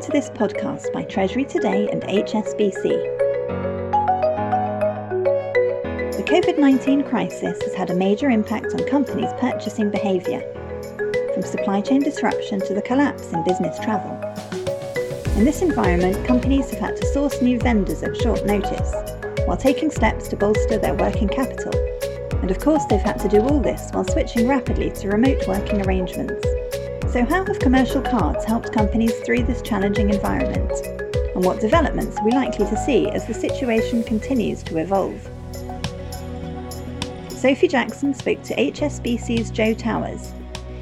Welcome to this podcast by Treasury Today and HSBC. The COVID 19 crisis has had a major impact on companies' purchasing behaviour, from supply chain disruption to the collapse in business travel. In this environment, companies have had to source new vendors at short notice, while taking steps to bolster their working capital. And of course, they've had to do all this while switching rapidly to remote working arrangements. So, how have commercial cards helped companies through this challenging environment? And what developments are we likely to see as the situation continues to evolve? Sophie Jackson spoke to HSBC's Joe Towers,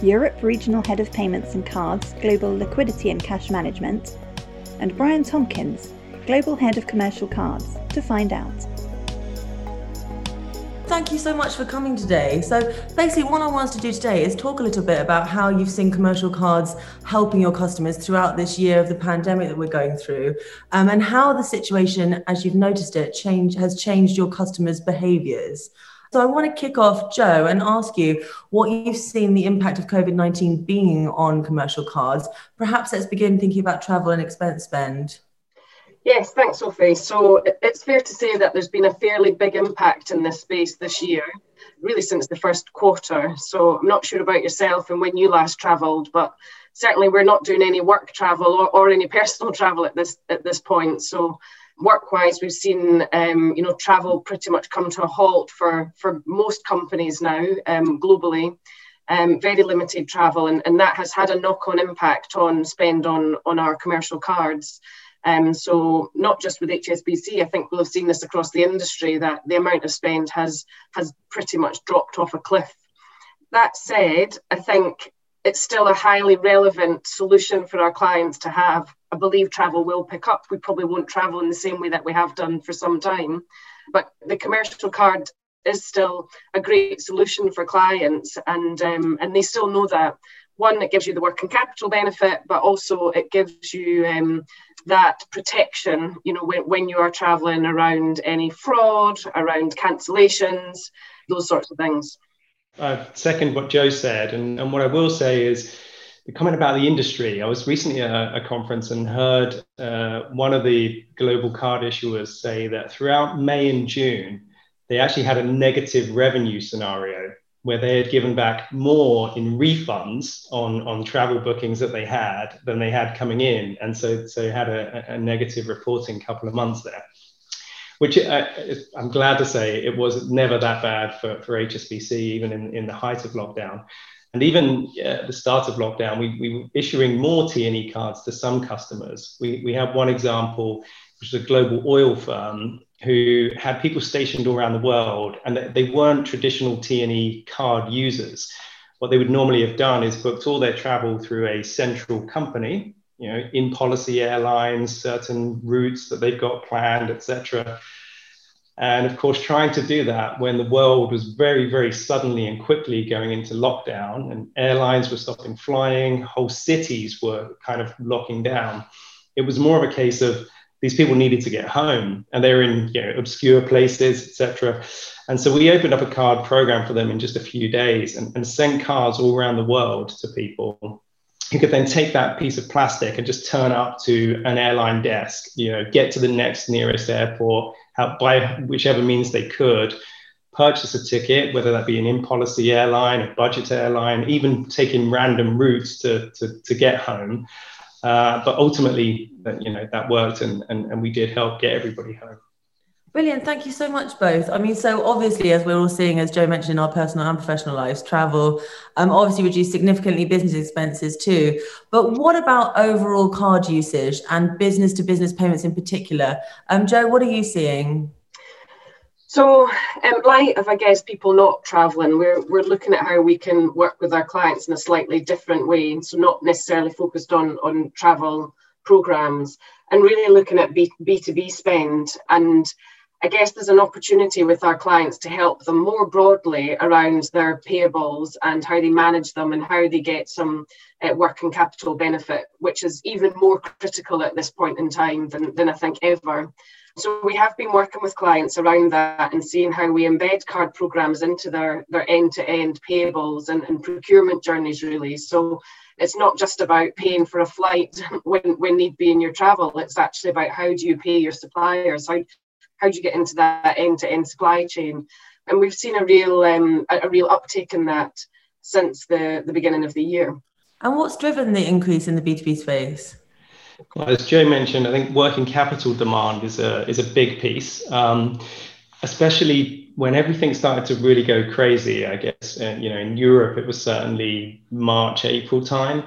Europe Regional Head of Payments and Cards, Global Liquidity and Cash Management, and Brian Tompkins, Global Head of Commercial Cards, to find out thank you so much for coming today. So, basically, what I want to do today is talk a little bit about how you've seen commercial cards helping your customers throughout this year of the pandemic that we're going through, um, and how the situation, as you've noticed it, change has changed your customers' behaviours. So, I want to kick off, Joe, and ask you what you've seen the impact of COVID 19 being on commercial cards. Perhaps let's begin thinking about travel and expense spend. Yes, thanks, Sophie. So it's fair to say that there's been a fairly big impact in this space this year, really since the first quarter. So I'm not sure about yourself and when you last travelled, but certainly we're not doing any work travel or, or any personal travel at this at this point. So work-wise, we've seen um, you know travel pretty much come to a halt for for most companies now um, globally. Um, very limited travel, and, and that has had a knock-on impact on spend on on our commercial cards. Um, so not just with HSBC, I think we'll have seen this across the industry that the amount of spend has has pretty much dropped off a cliff. That said, I think it's still a highly relevant solution for our clients to have. I believe travel will pick up. We probably won't travel in the same way that we have done for some time, but the commercial card is still a great solution for clients, and um, and they still know that. One, it gives you the working capital benefit, but also it gives you um, that protection, you know, when, when you are traveling around any fraud, around cancellations, those sorts of things. I second what Joe said. And, and what I will say is the comment about the industry. I was recently at a, a conference and heard uh, one of the global card issuers say that throughout May and June, they actually had a negative revenue scenario where they had given back more in refunds on, on travel bookings that they had than they had coming in. And so, so had a, a negative reporting couple of months there, which uh, I'm glad to say it was never that bad for, for HSBC, even in, in the height of lockdown. And even at the start of lockdown, we, we were issuing more T&E cards to some customers. We, we have one example, which is a global oil firm who had people stationed all around the world and they weren't traditional T&E card users. What they would normally have done is booked all their travel through a central company, you know, in policy airlines, certain routes that they've got planned, etc. And of course, trying to do that when the world was very, very suddenly and quickly going into lockdown and airlines were stopping flying, whole cities were kind of locking down. It was more of a case of these people needed to get home and they were in you know, obscure places, etc. And so we opened up a card program for them in just a few days and, and sent cards all around the world to people who could then take that piece of plastic and just turn up to an airline desk, you know, get to the next nearest airport, by whichever means they could, purchase a ticket, whether that be an in-policy airline, a budget airline, even taking random routes to, to, to get home. Uh, but ultimately, you know, that worked and, and, and we did help get everybody home. Brilliant. Thank you so much, both. I mean, so obviously, as we're all seeing, as Joe mentioned, in our personal and professional lives, travel um, obviously reduced significantly business expenses too. But what about overall card usage and business to business payments in particular? Um, Joe, what are you seeing? So, in light of, I guess, people not traveling, we're, we're looking at how we can work with our clients in a slightly different way. So, not necessarily focused on, on travel programs and really looking at B, B2B spend. And I guess there's an opportunity with our clients to help them more broadly around their payables and how they manage them and how they get some uh, working capital benefit, which is even more critical at this point in time than, than I think ever. So we have been working with clients around that and seeing how we embed card programs into their, their end-to-end payables and, and procurement journeys really. So it's not just about paying for a flight when, when need be in your travel. It's actually about how do you pay your suppliers? How, how do you get into that end-to-end supply chain? And we've seen a real um, a, real uptake in that since the, the beginning of the year. And what's driven the increase in the B2B space? Well, as Joe mentioned, I think working capital demand is a is a big piece, um, especially when everything started to really go crazy. I guess you know in Europe it was certainly March April time,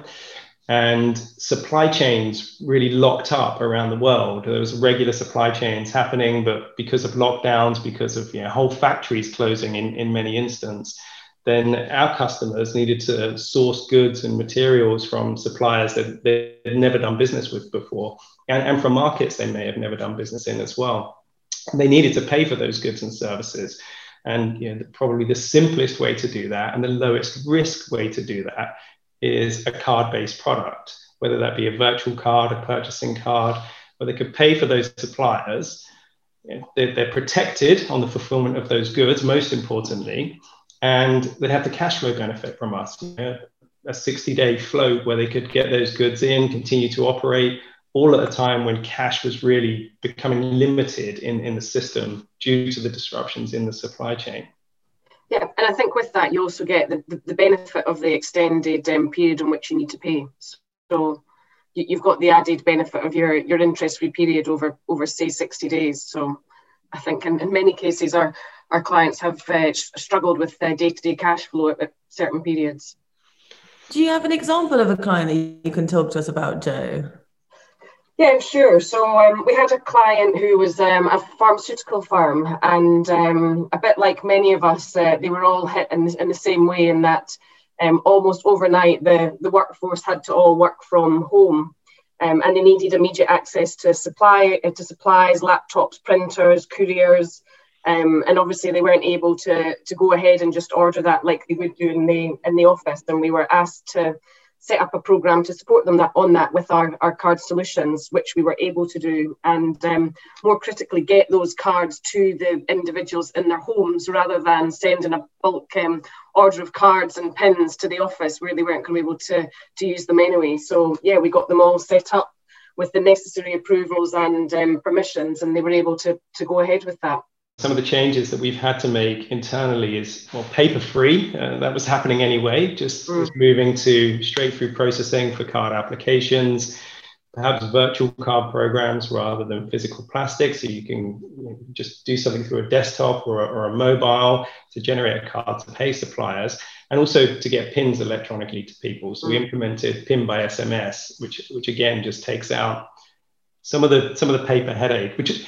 and supply chains really locked up around the world. There was regular supply chains happening, but because of lockdowns, because of you know whole factories closing in in many instances then our customers needed to source goods and materials from suppliers that they'd never done business with before, and, and from markets they may have never done business in as well. They needed to pay for those goods and services. And you know, probably the simplest way to do that and the lowest risk way to do that is a card based product, whether that be a virtual card, a purchasing card, where they could pay for those suppliers. You know, they're, they're protected on the fulfillment of those goods, most importantly, and they'd have the cash flow benefit from us. You know, a 60 day float where they could get those goods in, continue to operate, all at a time when cash was really becoming limited in, in the system due to the disruptions in the supply chain. Yeah, and I think with that, you also get the, the, the benefit of the extended um, period in which you need to pay. So you, have got the added benefit of your, your interest free period over, over, say, 60 days. So I think in, in many cases, our, our clients have uh, struggled with day to day cash flow at, at, certain periods. Do you have an example of a client that you can talk to us about, Joe? Yeah, sure. So um, we had a client who was um, a pharmaceutical firm, and um, a bit like many of us, uh, they were all hit in, in, the same way in that um, almost overnight the, the workforce had to all work from home. Um, and they needed immediate access to supply uh, to supplies, laptops, printers, couriers, um, and obviously they weren't able to to go ahead and just order that like they would do in the in the office. And we were asked to set up a program to support them that on that with our, our card solutions, which we were able to do, and um, more critically get those cards to the individuals in their homes rather than sending a bulk um, order of cards and pins to the office where they weren't going to be able to to use them anyway. So yeah, we got them all set up with the necessary approvals and um, permissions, and they were able to to go ahead with that some of the changes that we've had to make internally is well paper free uh, that was happening anyway just, mm. moving to straight through processing for card applications perhaps virtual card programs rather than physical plastic so you can you know, just do something through a desktop or a, or a mobile to generate a card to pay suppliers and also to get pins electronically to people so mm. we implemented pin by sms which which again just takes out some of the some of the paper headache which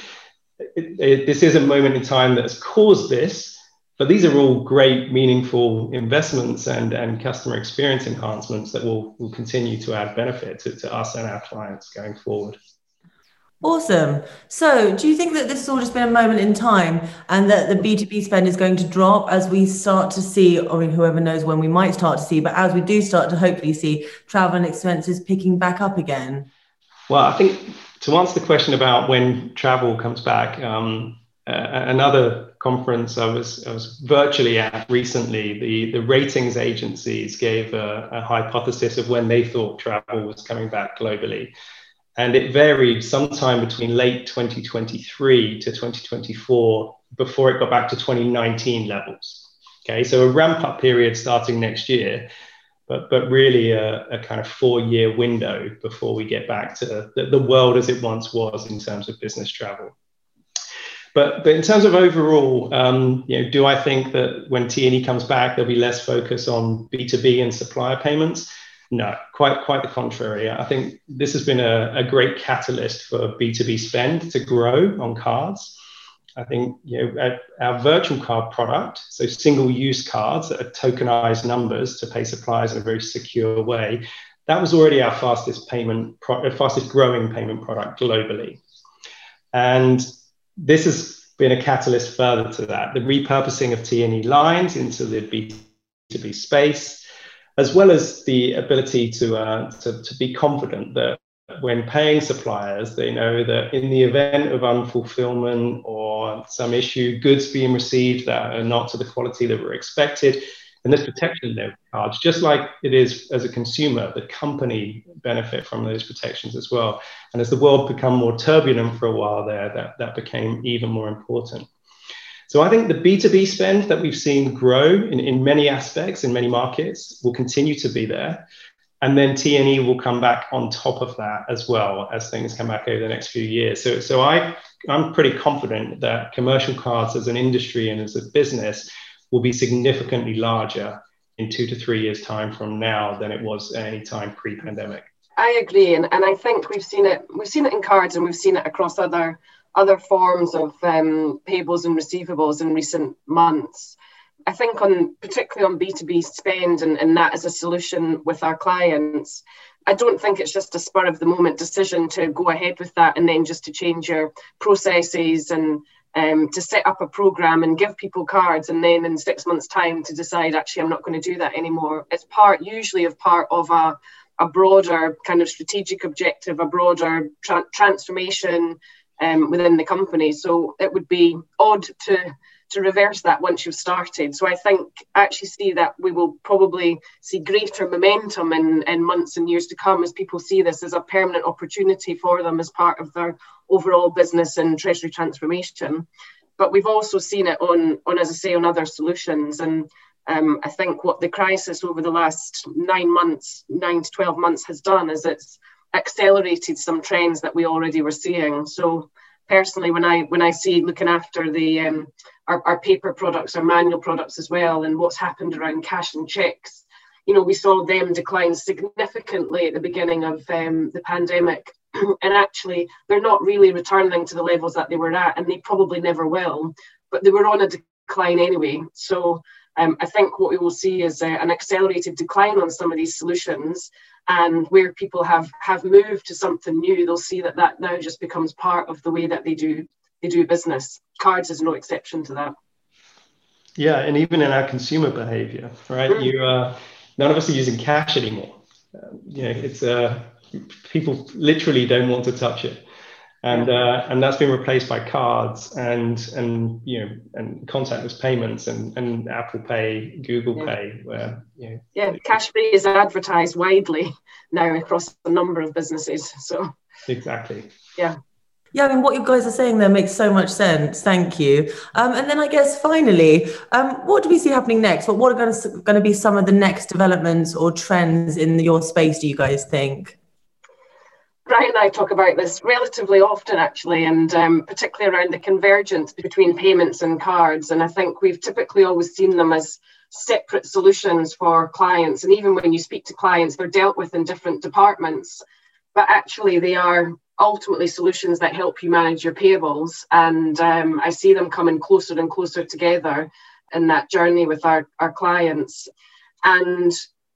it, it, this is a moment in time that has caused this, but these are all great, meaningful investments and, and customer experience enhancements that will, will continue to add benefit to, to us and our clients going forward. Awesome. So, do you think that this has all just been a moment in time and that the B2B spend is going to drop as we start to see, I mean, whoever knows when we might start to see, but as we do start to hopefully see travel and expenses picking back up again? Well, I think to answer the question about when travel comes back, um, uh, another conference I was I was virtually at recently, the the ratings agencies gave a, a, hypothesis of when they thought travel was coming back globally, and it varied sometime between late 2023 to 2024 before it got back to 2019 levels. Okay, so a ramp up period starting next year but but really a, a kind of four year window before we get back to the, the world as it once was in terms of business travel. But, but in terms of overall, um, you know, do I think that when T&E comes back, there'll be less focus on B2B and supplier payments? No, quite quite the contrary. I think this has been a, a great catalyst for B2B spend to grow on cards. I think you know our virtual card product, so single-use cards that are tokenized numbers to pay suppliers in a very secure way, that was already our fastest payment, pro- uh, fastest growing payment product globally, and this has been a catalyst further to that. The repurposing of T&E lines into the B2B space, as well as the ability to, uh, to, to be confident that when paying suppliers, they know that in the event of unfulfillment or some issue, goods being received that are not to the quality that were expected, and there's protection there cards, just like it is as a consumer, the company benefit from those protections as well. And as the world become more turbulent for a while there, that, that became even more important. So I think the B2B spend that we've seen grow in, in many aspects, in many markets, will continue to be there. And then T&E will come back on top of that as well as things come back over the next few years. So, so I, I'm pretty confident that commercial cards as an industry and as a business will be significantly larger in two to three years' time from now than it was at any time pre-pandemic. I agree, and, and I think we've seen it. We've seen it in cards, and we've seen it across other other forms of um, payables and receivables in recent months. I think on particularly on B2B spend and, and that as a solution with our clients, I don't think it's just a spur of the moment decision to go ahead with that and then just to change your processes and um, to set up a program and give people cards and then in six months time to decide actually I'm not going to do that anymore. It's part usually of part of a, a broader kind of strategic objective, a broader tra- transformation um, within the company. So it would be odd to to reverse that once you've started. So I think actually see that we will probably see greater momentum in, in months and years to come as people see this as a permanent opportunity for them as part of their overall business and treasury transformation. But we've also seen it on, on as I say, on other solutions. And um, I think what the crisis over the last nine months, nine to 12 months has done is it's accelerated some trends that we already were seeing. So personally, when I when I see looking after the um, our, our paper products, our manual products as well, and what's happened around cash and checks, you know, we saw them decline significantly at the beginning of um, the pandemic. and actually, they're not really returning to the levels that they were at, and they probably never will. But they were on a decline anyway. So um, I think what we will see is uh, an accelerated decline on some of these solutions, and where people have have moved to something new, they'll see that that now just becomes part of the way that they do they do business. Cards is no exception to that. Yeah, and even in our consumer behavior, right? Mm. You uh, none of us are using cash anymore. Um, you know, it's uh, people literally don't want to touch it and uh, and that's been replaced by cards and and you know and contactless payments and and Apple Pay, Google yeah. Pay, where you know, yeah, cash free is advertised widely now across a number of businesses. So exactly, yeah. Yeah, I mean, what you guys are saying there makes so much sense. Thank you. Um, and then I guess finally, um, what do we see happening next? What, what are going to, going to be some of the next developments or trends in your space, do you guys think? Brian and I talk about this relatively often, actually, and um, particularly around the convergence between payments and cards. And I think we've typically always seen them as separate solutions for clients. And even when you speak to clients, they're dealt with in different departments, but actually, they are ultimately solutions that help you manage your payables. And um, I see them coming closer and closer together in that journey with our, our clients. And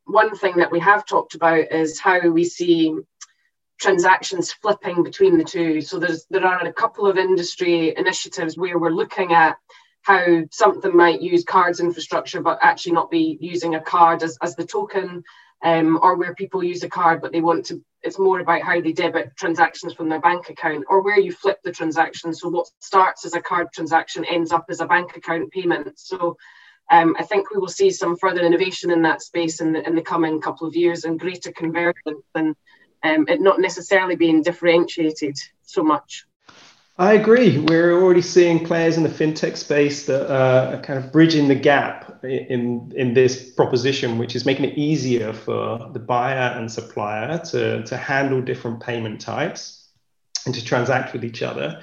one thing that we have talked about is how we see transactions flipping between the two. So there's there are a couple of industry initiatives where we're looking at how something might use cards infrastructure but actually not be using a card as, as the token um, or where people use a card but they want to it's more about how they debit transactions from their bank account or where you flip the transaction so what starts as a card transaction ends up as a bank account payment so um, I think we will see some further innovation in that space in the, in the coming couple of years and greater convergence and um, it not necessarily being differentiated so much. I agree. We're already seeing players in the fintech space that are kind of bridging the gap in in this proposition, which is making it easier for the buyer and supplier to, to handle different payment types and to transact with each other.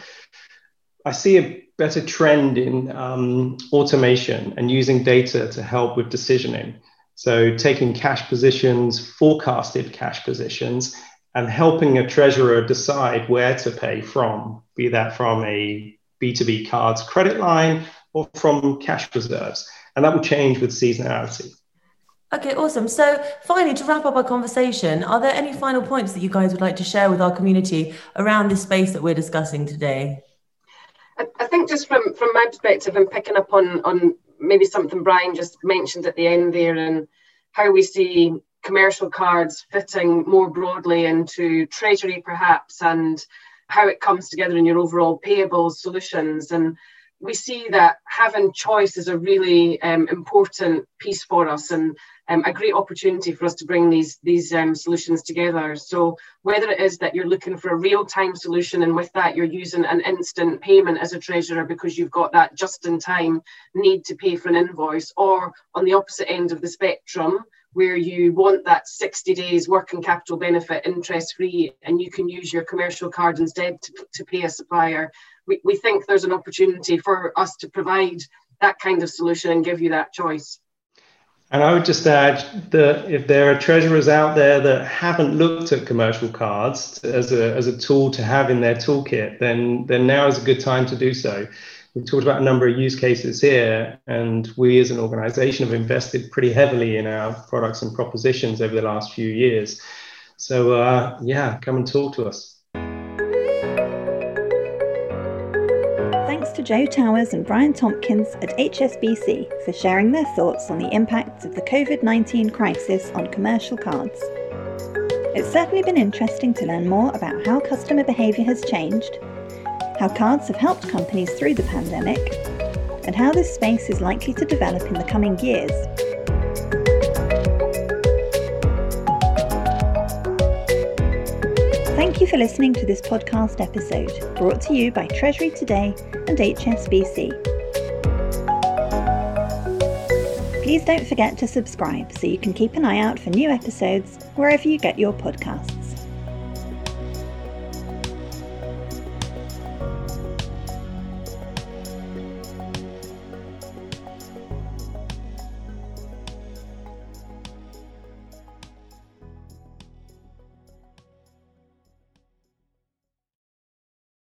I see a better trend in um, automation and using data to help with decisioning. So taking cash positions, forecasted cash positions, and helping a treasurer decide where to pay from, be that from a B2B cards credit line or from cash reserves. And that will change with seasonality. Okay, awesome. So, finally, to wrap up our conversation, are there any final points that you guys would like to share with our community around this space that we're discussing today? I think just from from my perspective and picking up on on maybe something Brian just mentioned at the end there and how we see commercial cards fitting more broadly into treasury perhaps and how it comes together in your overall payables solutions and we see that having choice is a really um, important piece for us and um, a great opportunity for us to bring these these um, solutions together. So whether it is that you're looking for a real-time solution and with that you're using an instant payment as a treasurer because you've got that just-in-time need to pay for an invoice, or on the opposite end of the spectrum where you want that 60 days working capital benefit interest free and you can use your commercial card instead to, to pay a supplier we, we think there's an opportunity for us to provide that kind of solution and give you that choice. And I would just add that if there are treasurers out there that haven't looked at commercial cards as a, as a tool to have in their toolkit, then, then now is a good time to do so. We've talked about a number of use cases here, and we as an organization have invested pretty heavily in our products and propositions over the last few years. So, uh, yeah, come and talk to us. To Joe Towers and Brian Tompkins at HSBC for sharing their thoughts on the impacts of the COVID 19 crisis on commercial cards. It's certainly been interesting to learn more about how customer behaviour has changed, how cards have helped companies through the pandemic, and how this space is likely to develop in the coming years Thank you for listening to this podcast episode brought to you by Treasury Today and HSBC. Please don't forget to subscribe so you can keep an eye out for new episodes wherever you get your podcasts.